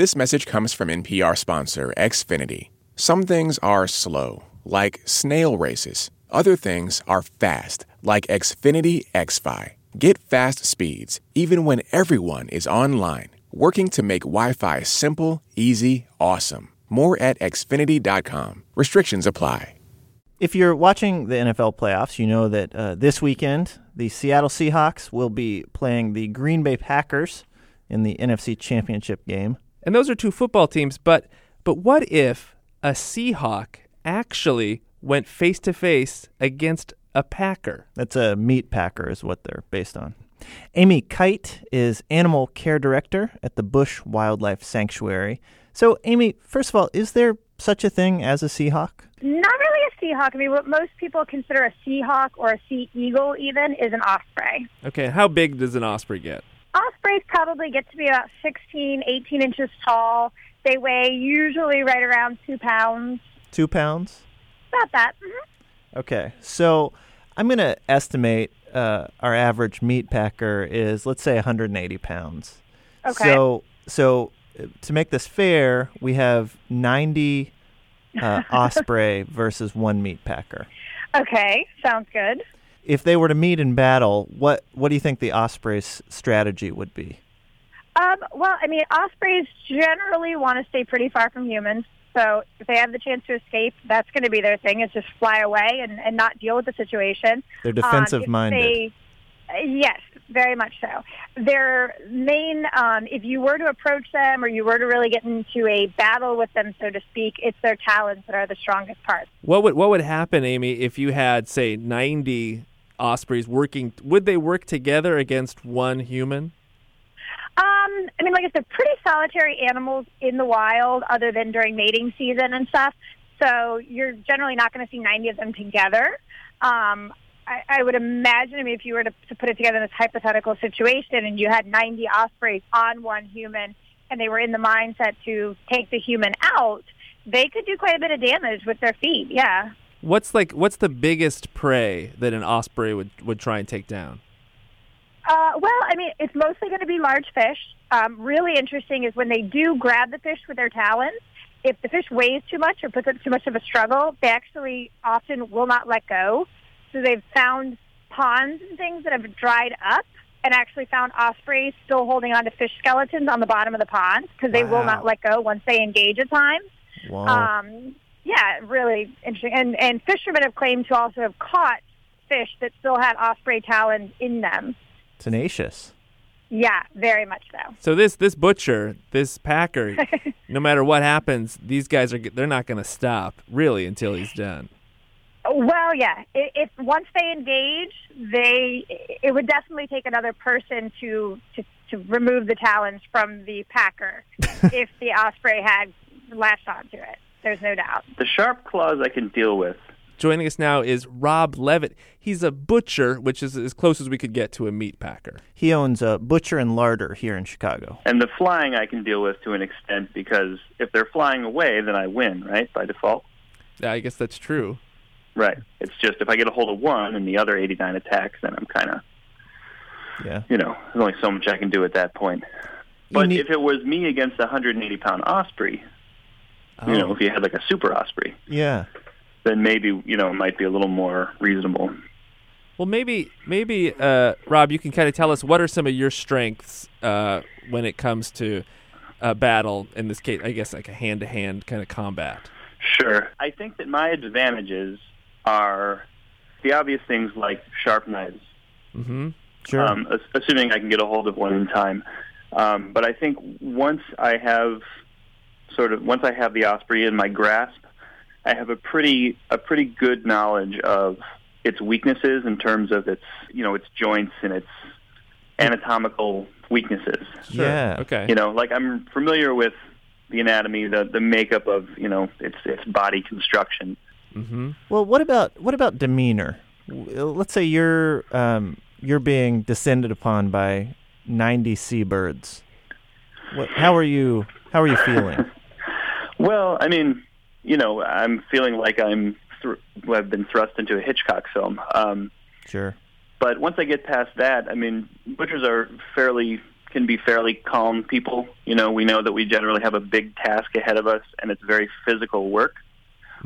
This message comes from NPR sponsor Xfinity. Some things are slow, like snail races. Other things are fast, like Xfinity XFi. Get fast speeds even when everyone is online, working to make Wi Fi simple, easy, awesome. More at xfinity.com. Restrictions apply. If you're watching the NFL playoffs, you know that uh, this weekend the Seattle Seahawks will be playing the Green Bay Packers in the NFC Championship game. And those are two football teams, but but what if a Seahawk actually went face to face against a Packer? That's a meat packer, is what they're based on. Amy Kite is animal care director at the Busch Wildlife Sanctuary. So, Amy, first of all, is there such a thing as a Seahawk? Not really a Seahawk. I mean, what most people consider a Seahawk or a Sea Eagle, even, is an osprey. Okay, how big does an osprey get? Ospreys probably get to be about 16, 18 inches tall. They weigh usually right around two pounds. Two pounds? About that. hmm Okay, so I'm going to estimate uh, our average meat packer is, let's say, 180 pounds. Okay. So, so uh, to make this fair, we have 90 uh, osprey versus one meat packer. Okay, sounds good. If they were to meet in battle, what what do you think the osprey's strategy would be? Um, well, I mean, ospreys generally want to stay pretty far from humans. So if they have the chance to escape, that's going to be their thing. Is just fly away and, and not deal with the situation. They're Um, defensive if minded. they- yes, very much so. Their main, um, if you were to approach them or you were to really get into a battle with them, so to speak, it's their talons that are the strongest part. What would what would happen, Amy, if you had say 90 ospreys working would they work together against one human? Um, I mean, like I said, pretty solitary animals in the wild, other than during mating season and stuff. So you're generally not going to see 90 of them together. Um, I, I would imagine, I mean, if you were to, to put it together in this hypothetical situation and you had 90 ospreys on one human and they were in the mindset to take the human out, they could do quite a bit of damage with their feet. Yeah. What's like what's the biggest prey that an osprey would would try and take down? Uh, well, I mean, it's mostly going to be large fish. Um, really interesting is when they do grab the fish with their talons. If the fish weighs too much or puts up too much of a struggle, they actually often will not let go. So they've found ponds and things that have dried up and actually found ospreys still holding on to fish skeletons on the bottom of the pond because they will not let go once they engage at times. Wow. Um, yeah, really interesting. And, and fishermen have claimed to also have caught fish that still had osprey talons in them. Tenacious. Yeah, very much so. So this this butcher, this packer, no matter what happens, these guys are they're not going to stop really until he's done. Well, yeah. i- If once they engage, they it would definitely take another person to to, to remove the talons from the packer if the osprey had latched onto it. There's no doubt. The sharp claws I can deal with. Joining us now is Rob Levitt. He's a butcher, which is as close as we could get to a meat packer. He owns a butcher and larder here in Chicago. And the flying I can deal with to an extent because if they're flying away, then I win, right, by default? Yeah, I guess that's true. Right. It's just if I get a hold of one and the other 89 attacks, then I'm kind of, Yeah. you know, there's only so much I can do at that point. But need- if it was me against a 180 pound osprey, Oh. you know, if you had like a super osprey, Yeah. then maybe, you know, it might be a little more reasonable. Well, maybe maybe uh, Rob, you can kind of tell us what are some of your strengths uh, when it comes to uh, battle. In this case, I guess like a hand to hand kind of combat. Sure. I think that my advantages are the obvious things like sharp knives, Mm-hmm. Sure. um, assuming I can get a hold of one in time. Um, but I think once I have sort of once I have the osprey in my grasp, I have a pretty a pretty good knowledge of its weaknesses in terms of its you know its joints and its anatomical weaknesses. Yeah. Okay. You know, like I'm familiar with the anatomy, the the makeup of you know its its body construction. Mm-hmm. Well, what about what about demeanor? Let's say you're um, you're being descended upon by ninety seabirds. What, how are you? How are you feeling? Well, I mean, you know, I'm feeling like I'm thr I've been thrust into a Hitchcock film. Um, Sure. but once I get past that, I mean, butchers are fairly can be fairly calm people. You know, we know that we generally have a big task ahead of us, and it's very physical work.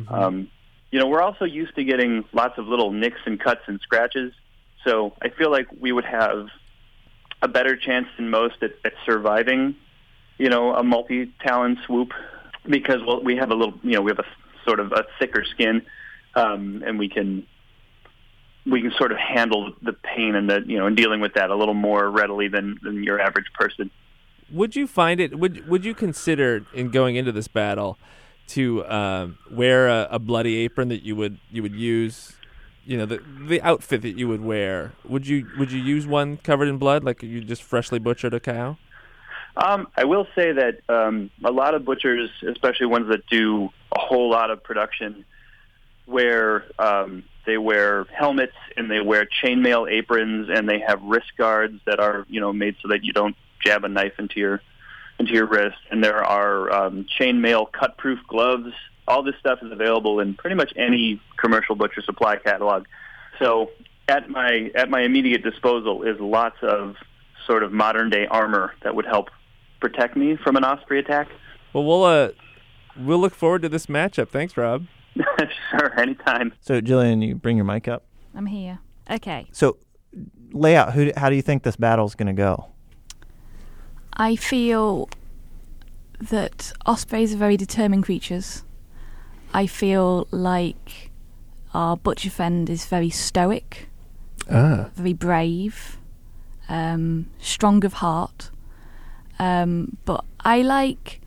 Um, you know, we're also used to getting lots of little nicks and cuts and scratches. So I feel like we would have a better chance than most at, at surviving, you know, a multi-talon swoop because well, we have a little, you know, we have a sort of a thicker skin, um, and we can we can sort of handle the pain and the you know and dealing with that a little more readily than than your average person. Would you find it? Would Would you consider in going into this battle to um, wear a, a bloody apron that you would you would use? You know the the outfit that you would wear. Would you Would you use one covered in blood, like you just freshly butchered a cow? Um, I will say that um, a lot of butchers, especially ones that do a whole lot of production, wear um, they wear helmets and they wear chainmail aprons and they have wrist guards that are you know made so that you don't jab a knife into your into your wrist. And there are um, chainmail cut-proof gloves. All this stuff is available in pretty much any commercial butcher supply catalog. So at my at my immediate disposal is lots of sort of modern day armor that would help protect me from an osprey attack. Well, we'll uh, we'll look forward to this matchup. Thanks, Rob. sure, anytime. So, Gillian, you bring your mic up. I'm here. Okay. So, lay out. Who? How do you think this battle's going to go? I feel that ospreys are very determined creatures. I feel like our butcher friend is very stoic, Ah. very brave, um, strong of heart. Um, but I like,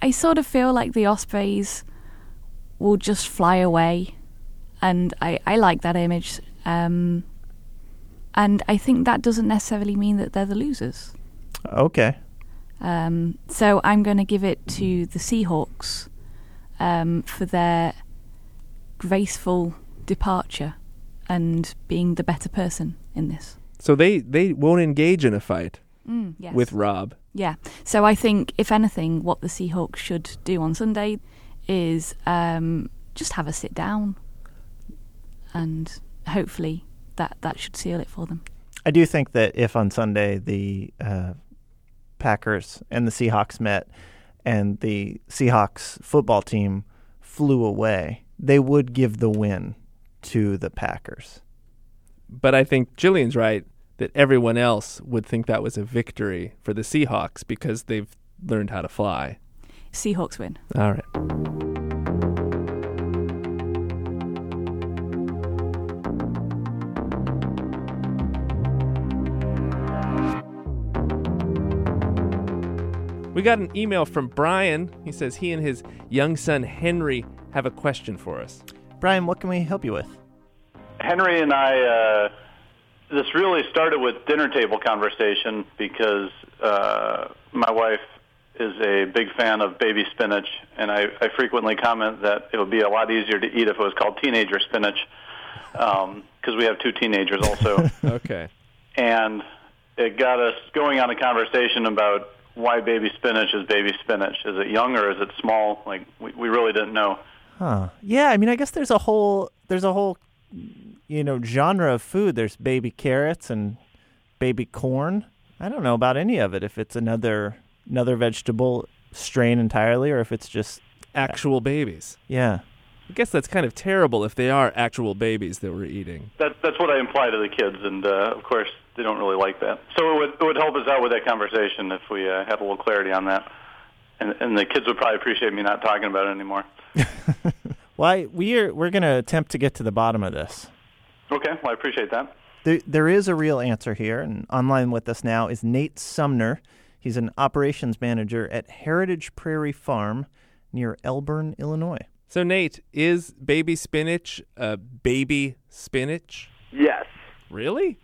I sort of feel like the ospreys will just fly away, and I, I like that image. Um, and I think that doesn't necessarily mean that they're the losers. Okay. Um, so I'm going to give it to the Seahawks um, for their graceful departure and being the better person in this. So they they won't engage in a fight Mm, yes. with Rob. yeah. So I think, if anything, what the Seahawks should do on Sunday is um, just have a sit down, and hopefully that that should seal it for them. I do think that if on Sunday the uh, Packers and the Seahawks met and the Seahawks football team flew away, they would give the win to the Packers. But I think Gillian's right that everyone else would think that was a victory for the Seahawks because they've learned how to fly. Seahawks win. All right. We got an email from Brian. He says he and his young son Henry have a question for us. Brian, what can we help you with? Henry and I, uh, this really started with dinner table conversation because uh, my wife is a big fan of baby spinach, and I, I frequently comment that it would be a lot easier to eat if it was called teenager spinach, because we have two teenagers also. Okay. and it got us going on a conversation about why baby spinach is baby spinach. Is it young or is it small? Like we, we really didn't know. Huh. Yeah, I mean, I guess there's a whole there's a whole you know genre of food. There's baby carrots and baby corn. I don't know about any of it. If it's another another vegetable strain entirely, or if it's just Actual babies. yeah. I guess that's kind of terrible if they are actual babies that we're eating. That, that's what I imply to the kids, and uh, of course they don't really like that. So it would, it would help us out with that conversation if we uh, had a little clarity on that, and, and the kids would probably appreciate me not talking about it anymore. Why we're we're gonna attempt to get to the bottom of this. Okay, well I appreciate that. There, there is a real answer here, and online with us now is Nate Sumner. He's an operations manager at Heritage Prairie Farm near Elburn, Illinois. So, Nate, is baby spinach a baby spinach? Yes. Really?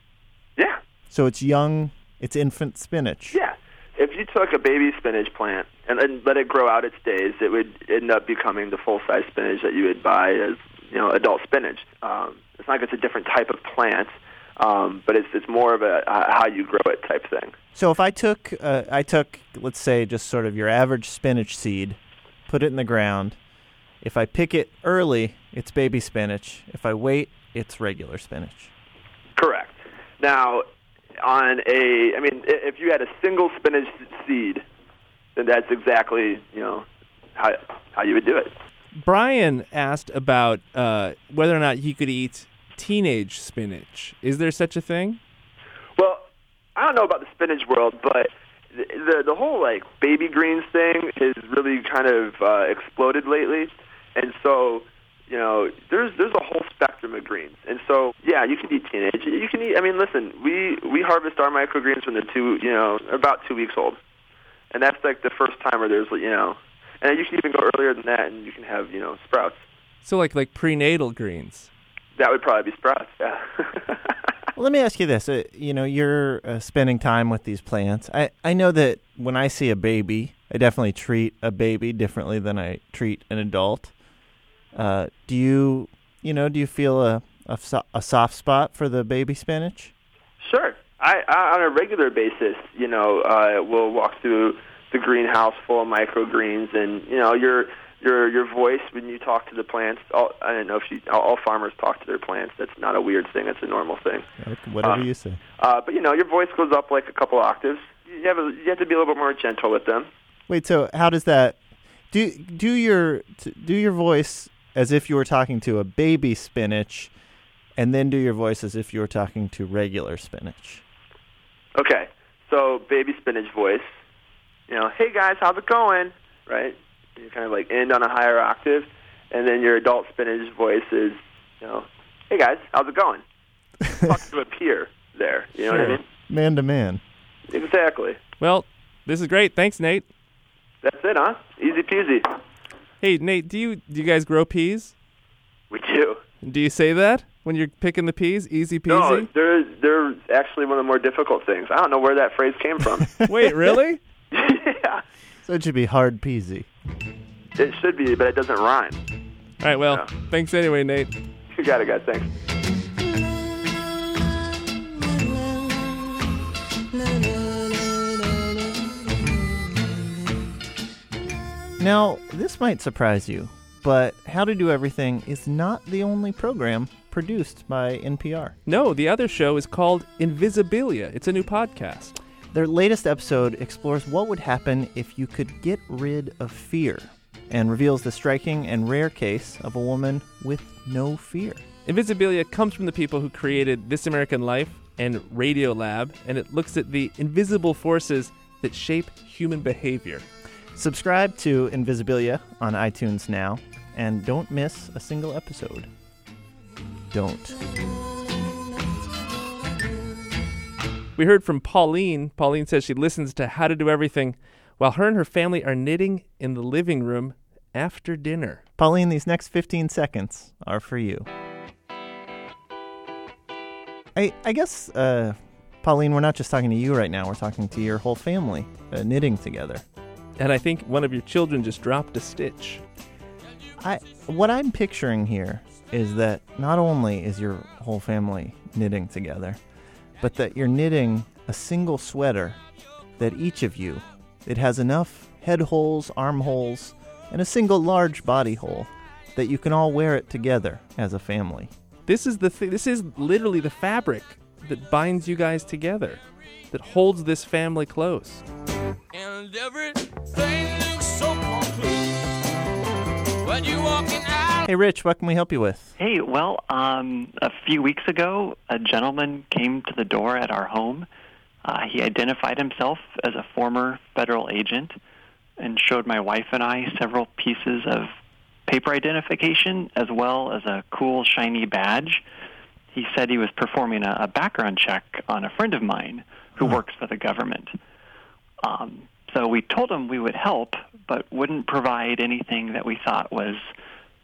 Yeah. So it's young, it's infant spinach. Yeah. If you took a baby spinach plant and then let it grow out its days, it would end up becoming the full size spinach that you would buy as you know adult spinach. Um, it's not like it's a different type of plant, um, but it's it's more of a uh, how you grow it type thing. So if I took, uh, I took, let's say, just sort of your average spinach seed, put it in the ground. If I pick it early, it's baby spinach. If I wait, it's regular spinach. Correct. Now, on a, I mean, if you had a single spinach seed, then that's exactly you know how how you would do it. Brian asked about uh, whether or not he could eat teenage spinach. Is there such a thing? Well, I don't know about the spinach world, but the the, the whole like baby greens thing has really kind of uh, exploded lately, and so you know there's there's a whole spectrum of greens, and so yeah, you can eat teenage. You can eat. I mean, listen, we we harvest our microgreens when they're two you know about two weeks old, and that's like the first time where there's you know, and you can even go earlier than that, and you can have you know sprouts. So like like prenatal greens. That would probably be sprouts. Yeah. Well, let me ask you this. Uh, you know, you're uh, spending time with these plants. I, I know that when I see a baby, I definitely treat a baby differently than I treat an adult. Uh, do you, you know, do you feel a, a, so- a soft spot for the baby spinach? Sure. I, I on a regular basis, you know, uh, we'll walk through the greenhouse full of microgreens, and you know, your your your voice when you talk to the plants. All, I don't know if you, all, all farmers talk to their plants. That's not a weird thing. It's a normal thing. Whatever Uh, you say. Uh, but you know, your voice goes up like a couple octaves. You have a, you have to be a little bit more gentle with them. Wait, so how does that do? Do your do your voice as if you were talking to a baby spinach, and then do your voice as if you were talking to regular spinach. Okay. So baby spinach voice. You know, hey guys, how's it going? Right. You kind of like end on a higher octave, and then your adult spinach voice is, you know, hey guys, how's it going? Talk to a peer there. You know what I mean? Man to man. Exactly. Well, this is great. Thanks, Nate. That's it, huh? Easy peasy. Hey, Nate, do you do you guys grow peas? We do. Do you say that when you're picking the peas? Easy peasy. No, they're they're actually one of the more difficult things. I don't know where that phrase came from. Wait, really? yeah, So it should be hard peasy. it should be, but it doesn't rhyme. All right. Well, Yeah. thanks anyway, Nate. You got it, guys. Thanks. Now, this might surprise you, but How to Do Everything is not the only program produced by NPR. No, the other show is called Invisibilia. It's a new podcast. Their latest episode explores what would happen if you could get rid of fear and reveals the striking and rare case of a woman with no fear. Invisibilia comes from the people who created This American Life and Radiolab, and it looks at the invisible forces that shape human behavior. Subscribe to Invisibilia on iTunes now and don't miss a single episode. Don't. We heard from Pauline. Pauline says she listens to How to Do Everything while her and her family are knitting in the living room after dinner. Pauline, these next 15 seconds are for you. I, I guess, uh, Pauline, we're not just talking to you right now, we're talking to your whole family uh, knitting together. And I think one of your children just dropped a stitch. I what I'm picturing here is that not only is your whole family knitting together, but that you're knitting a single sweater that each of you it has enough head holes, arm holes, and a single large body hole that you can all wear it together as a family. This is the th- this is literally the fabric that binds you guys together, that holds this family close. And everything looks so complete when you walking out. Hey Rich, what can we help you with? Hey, well, um, a few weeks ago, a gentleman came to the door at our home. Uh, he identified himself as a former federal agent and showed my wife and I several pieces of paper identification as well as a cool, shiny badge. He said he was performing a, a background check on a friend of mine who works for the government. Um, so we told him we would help, but wouldn't provide anything that we thought was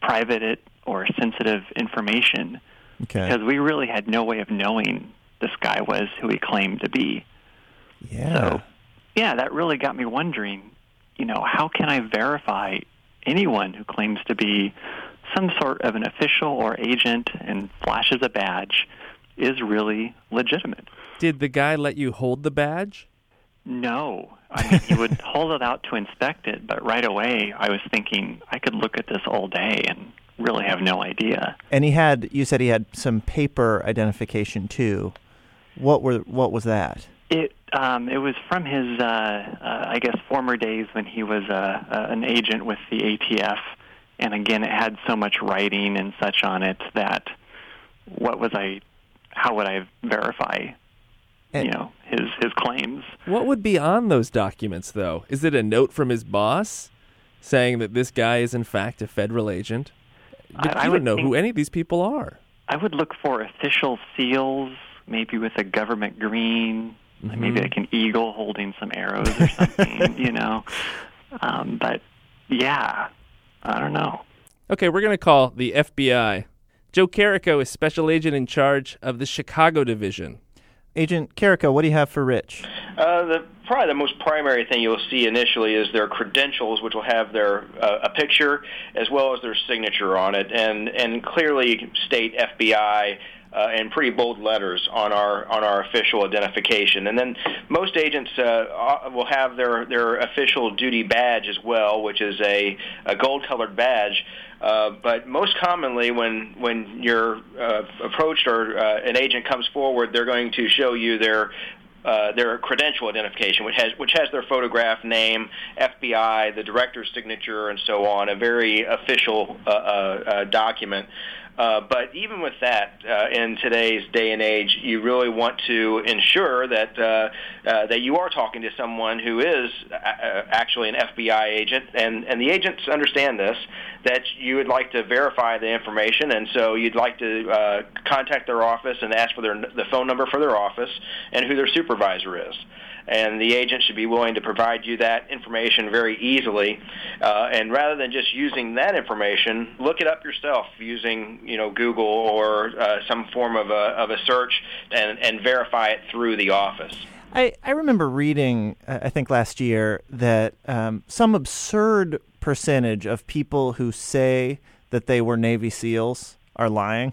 private or sensitive information Okay. because we really had no way of knowing this guy was who he claimed to be. Yeah. So, yeah, that really got me wondering, you know, how can I verify anyone who claims to be some sort of an official or agent and flashes a badge is really legitimate? Did the guy let you hold the badge? No. I mean, he would hold it out to inspect it, but right away I was thinking I could look at this all day and really have no idea. And he had you said he had some paper identification too. What were what was that? It um, it was from his uh, uh, I guess former days when he was uh, uh, an agent with the ATF, and again it had so much writing and such on it that what was I? How would I verify? And- you know his his claims. What would be on those documents, though? Is it a note from his boss saying that this guy is in fact a federal agent? But I- I don't know who any of these people are. I would look for official seals, maybe with a government green, like maybe like an eagle holding some arrows or something, you know. Um, but yeah, I don't know. Okay, we're going to call the FBI. Joe Carrico is special agent in charge of the Chicago division. Agent Carrico, what do you have for Rich? Uh, the probably the most primary thing you'll see initially is their credentials, which will have their uh, a picture as well as their signature on it, and and clearly state FBI. Uh, in pretty bold letters on our on our official identification, and then most agents uh, uh, will have their their official duty badge as well, which is a, a gold colored badge. Uh, but most commonly, when when you're uh, approached or uh, an agent comes forward, they're going to show you their uh, their credential identification, which has which has their photograph, name, FBI, the director's signature, and so on. A very official uh, uh, uh, document. Uh, but even with that, uh, in today's day and age, you really want to ensure that uh, uh, that you are talking to someone who is uh, uh, actually an FBI agent, and and the agents understand this that you would like to verify the information, and so you'd like to uh, contact their office and ask for their the phone number for their office and who their supervisor is and the agent should be willing to provide you that information very easily. Uh, and rather than just using that information, look it up yourself using you know Google or uh, some form of a of a search and and verify it through the office. I, I remember reading, uh, I think last year, that um, some absurd percentage of people who say that they were Navy SEALs are lying.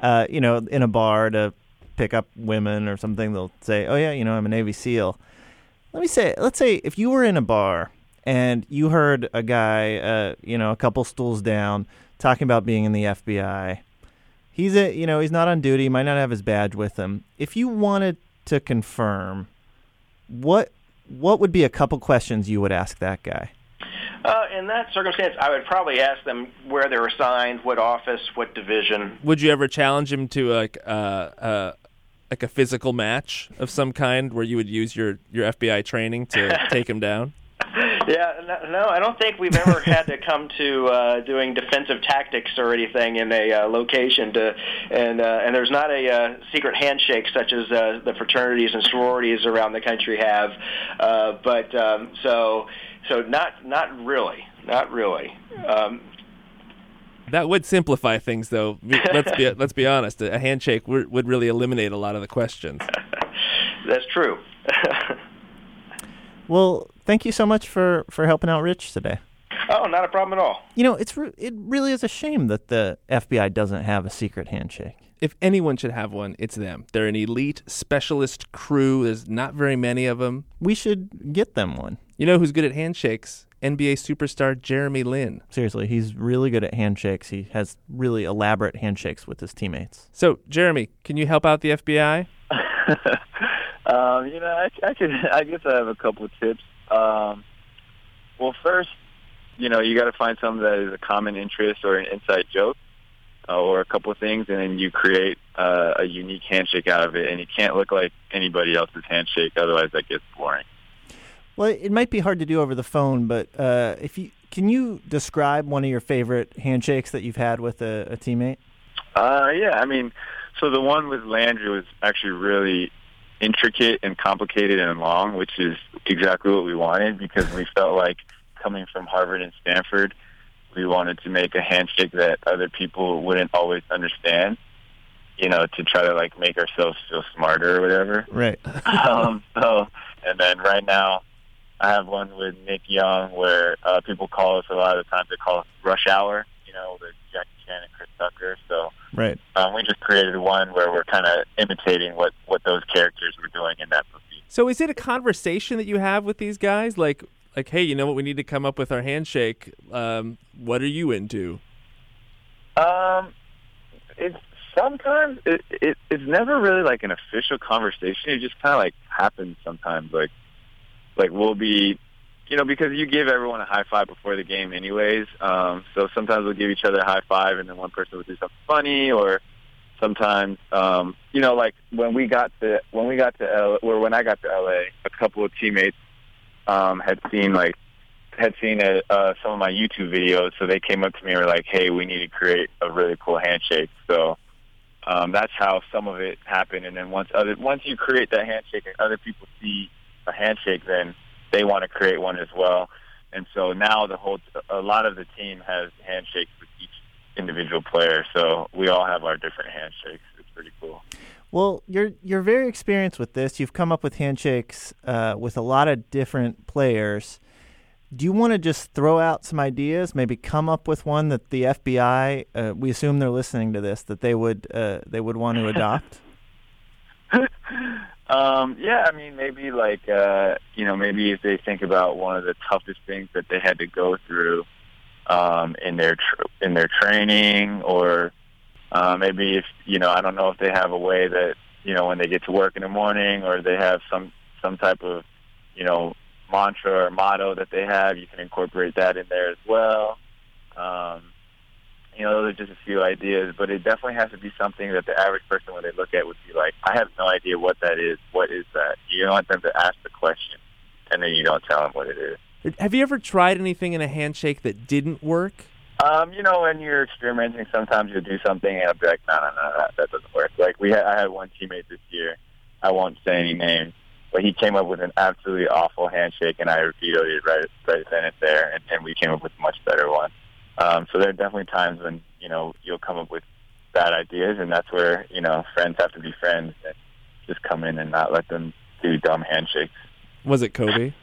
Uh, you know, in a bar to pick up women or something, they'll say, "Oh yeah, you know, I'm a Navy SEAL." Let me say, let's say if you were in a bar and you heard a guy, uh, you know, a couple stools down, talking about being in the FBI. He's a, you know, he's not on duty. Might not have his badge with him. If you wanted to confirm, what what would be a couple questions you would ask that guy? Uh, in that circumstance, I would probably ask them where they're assigned, what office, what division. Would you ever challenge him to like uh, uh, like a physical match of some kind, where you would use your your FBI training to take him down? Yeah, no, no, I don't think we've ever had to come to uh, doing defensive tactics or anything in a uh, location. To, and uh, and there's not a uh, secret handshake such as uh, the fraternities and sororities around the country have. Uh, but um, so so not not really, not really. Um, That would simplify things, though. Let's be let's be honest. A handshake would would really eliminate a lot of the questions. that's true. Well, thank you so much for for helping out Rich today. oh, not a problem at all. You know, it's re- it really is a shame that the FBI doesn't have a secret handshake. If anyone should have one, it's them. They're an elite specialist crew. There's not very many of them. We should get them one. You know who's good at handshakes? NBA superstar Jeremy Lin. Seriously, he's really good at handshakes. He has really elaborate handshakes with his teammates. So, Jeremy, can you help out the FBI? um, you know, I, I could. I guess I have a couple of tips. Um, well, first, you know, you got to find something that is a common interest or an inside joke, uh, or a couple of things, and then you create uh, a unique handshake out of it. And it can't look like anybody else's handshake, otherwise that gets boring. Well, it might be hard to do over the phone, but uh, if you can you describe one of your favorite handshakes that you've had with a, a teammate? Uh, yeah, I mean, so the one with Landry was actually really intricate and complicated and long, which is exactly what we wanted because we felt like coming from Harvard and Stanford, we wanted to make a handshake that other people wouldn't always understand, you know, to try to like make ourselves feel smarter or whatever. Right. um, so, and then right now, I have one with Nick Young where uh, people call us a lot of the times. They call us Rush Hour, you know, with Jackie Chan and Chris Tucker. So Right. um, we just created one where we're kind of imitating what what those characters were doing in that movie. So, is it a conversation that you have with these guys? Like, like, hey, you know what? We need to come up with our handshake. Um, what are you into? Um, it's sometimes it, it it's never really like an official conversation. It just kind of like happens sometimes. Like like we'll be, you know, because you give everyone a high five before the game, anyways. Um, so sometimes we'll give each other a high five, and then one person will do something funny, or sometimes, um, you know, like when we got to when we got to L, or when I got to LA, a couple of teammates um, had seen like had seen a, uh, some of my YouTube videos, so they came up to me and were like, "Hey, we need to create a really cool handshake." So um, that's how some of it happened. And then once other once you create that handshake and other people see a handshake, then they want to create one as well. And so now the whole a lot of the team has handshakes with each individual player. So we all have our different handshakes. It's pretty cool. Well, you're you're very experienced with this. You've come up with handshakes uh, with a lot of different players. Do you want to just throw out some ideas? Maybe come up with one that the FBI, uh, we assume they're listening to this, that they would uh, they would want to adopt. Um, yeah, I mean, maybe like uh, you know, maybe if they think about one of the toughest things that they had to go through um, in their tr- in their training, or uh, maybe if you know, I don't know if they have a way that you know when they get to work in the morning, or they have some some type of you know mantra or motto that they have. You can incorporate that in there as well. Um, you know, those are just a few ideas, but it definitely has to be something that the average person, when they look at, would be like, "I have no idea what that is. What is that?" You don't want them to ask the question, and then you don't tell them what it is. Have you ever tried anything in a handshake that didn't work? Um, you know, when you're experimenting, sometimes you'll do something and I'll be like, no, no, no, that, that doesn't work. Like we had, I had one teammate this year. I won't say any names, but he came up with an absolutely awful handshake, and I vetoed it right, right then and there, and, and we came up with a much better one. Um, so there are definitely times when you know you'll come up with bad ideas, and that's where you know friends have to be friends and just come in and not let them do dumb handshakes. Was it Kobe?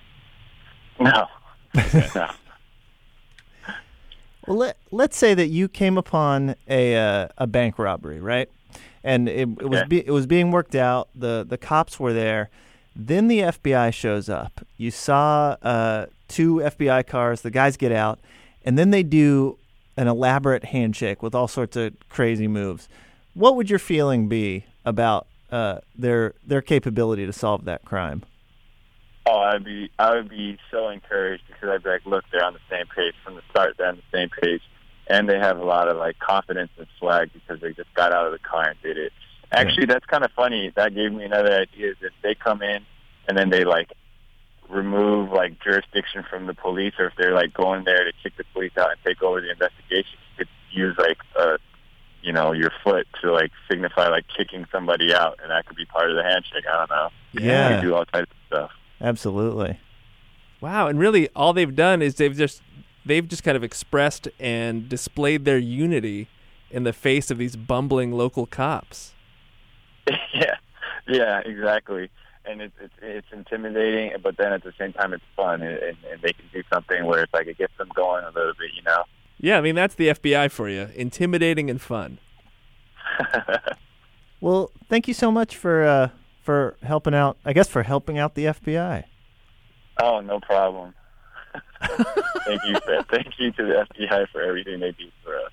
No, no. Well, let let's say that you came upon a uh, a bank robbery, right? And it, it was be, it was being worked out. the The cops were there. Then the FBI shows up. You saw uh, two FBI cars. The guys get out, and then they do an elaborate handshake with all sorts of crazy moves. What would your feeling be about uh, their their capability to solve that crime? Oh, I'd be I would be so encouraged because I'd be like, look, they're on the same page from the start. They're on the same page, and they have a lot of like confidence and swag because they just got out of the car and did it. Actually, that's kind of funny. That gave me another idea. Is if they come in and then they like remove like jurisdiction from the police, or if they're like going there to kick the police out and take over the investigation, you could use like a you know your foot to like signify like kicking somebody out, and that could be part of the handshake. I don't know. Yeah. you could do all types of stuff. Absolutely. Wow, and really all they've done is they've just they've just kind of expressed and displayed their unity in the face of these bumbling local cops. yeah, yeah, exactly. And it's it's it's intimidating, but then at the same time it's fun, and, and, and they can do something where it's like it gets them going a little bit, you know. Yeah, I mean that's the FBI for you. Intimidating and fun. Well, thank you so much for uh, for helping out. I guess for helping out the FBI. Oh, no problem. thank you, for, thank you to the FBI for everything they do for us.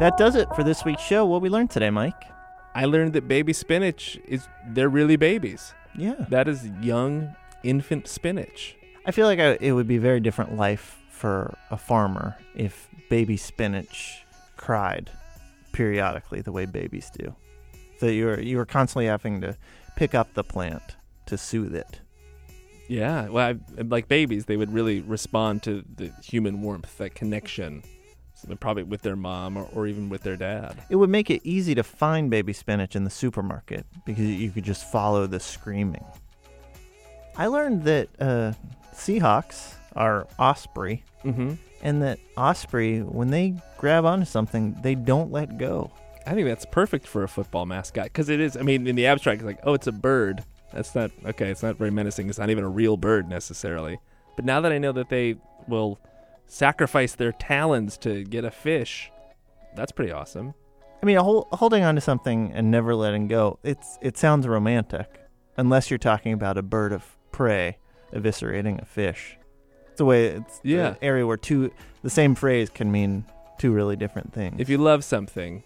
That does it for this week's show. What we learned today, Mike? I learned that baby spinach is they're really babies. Yeah. That is young infant spinach. I feel like I, it would be a very different life for a farmer if baby spinach cried periodically the way babies do. So you were you were constantly having to pick up the plant to soothe it. Yeah, well, I, like babies, they would really respond to the human warmth, that connection, probably with their mom or, or even with their dad. It would make it easy to find baby spinach in the supermarket because you could just follow the screaming. I learned that uh, Seahawks are osprey, mm-hmm. and that osprey, when they grab onto something, they don't let go. I think that's perfect for a football mascot because it is. I mean, in the abstract, it's like, oh, it's a bird. That's not okay. It's not very menacing. It's not even a real bird necessarily. But now that I know that they will sacrifice their talons to get a fish, that's pretty awesome. I mean, hol- holding on to something and never letting go. It's it sounds romantic, unless you're talking about a bird of prey eviscerating a fish. It's a way. It's Yeah. an area where two the same phrase can mean Two really different things. If you love something,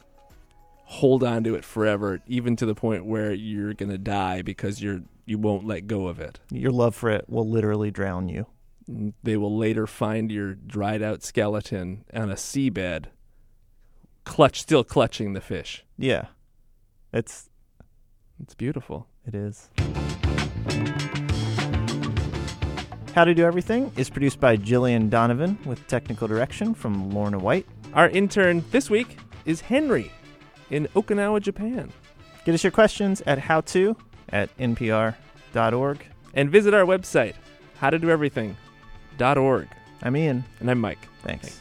hold on to it forever, even to the point where you're gonna die because you're you won't let go of it. Your love for it will literally drown you. They will later find your dried out skeleton on a seabed, clutch still clutching the fish. Yeah. It's It's beautiful. it is. How to Do Everything is produced by Gillian Donovan with technical direction from Lorna White. Our intern this week is Henry in Okinawa, Japan. Get us your questions at howto at npr.org. And visit our website, I'm Ian. And I'm Mike. Thanks.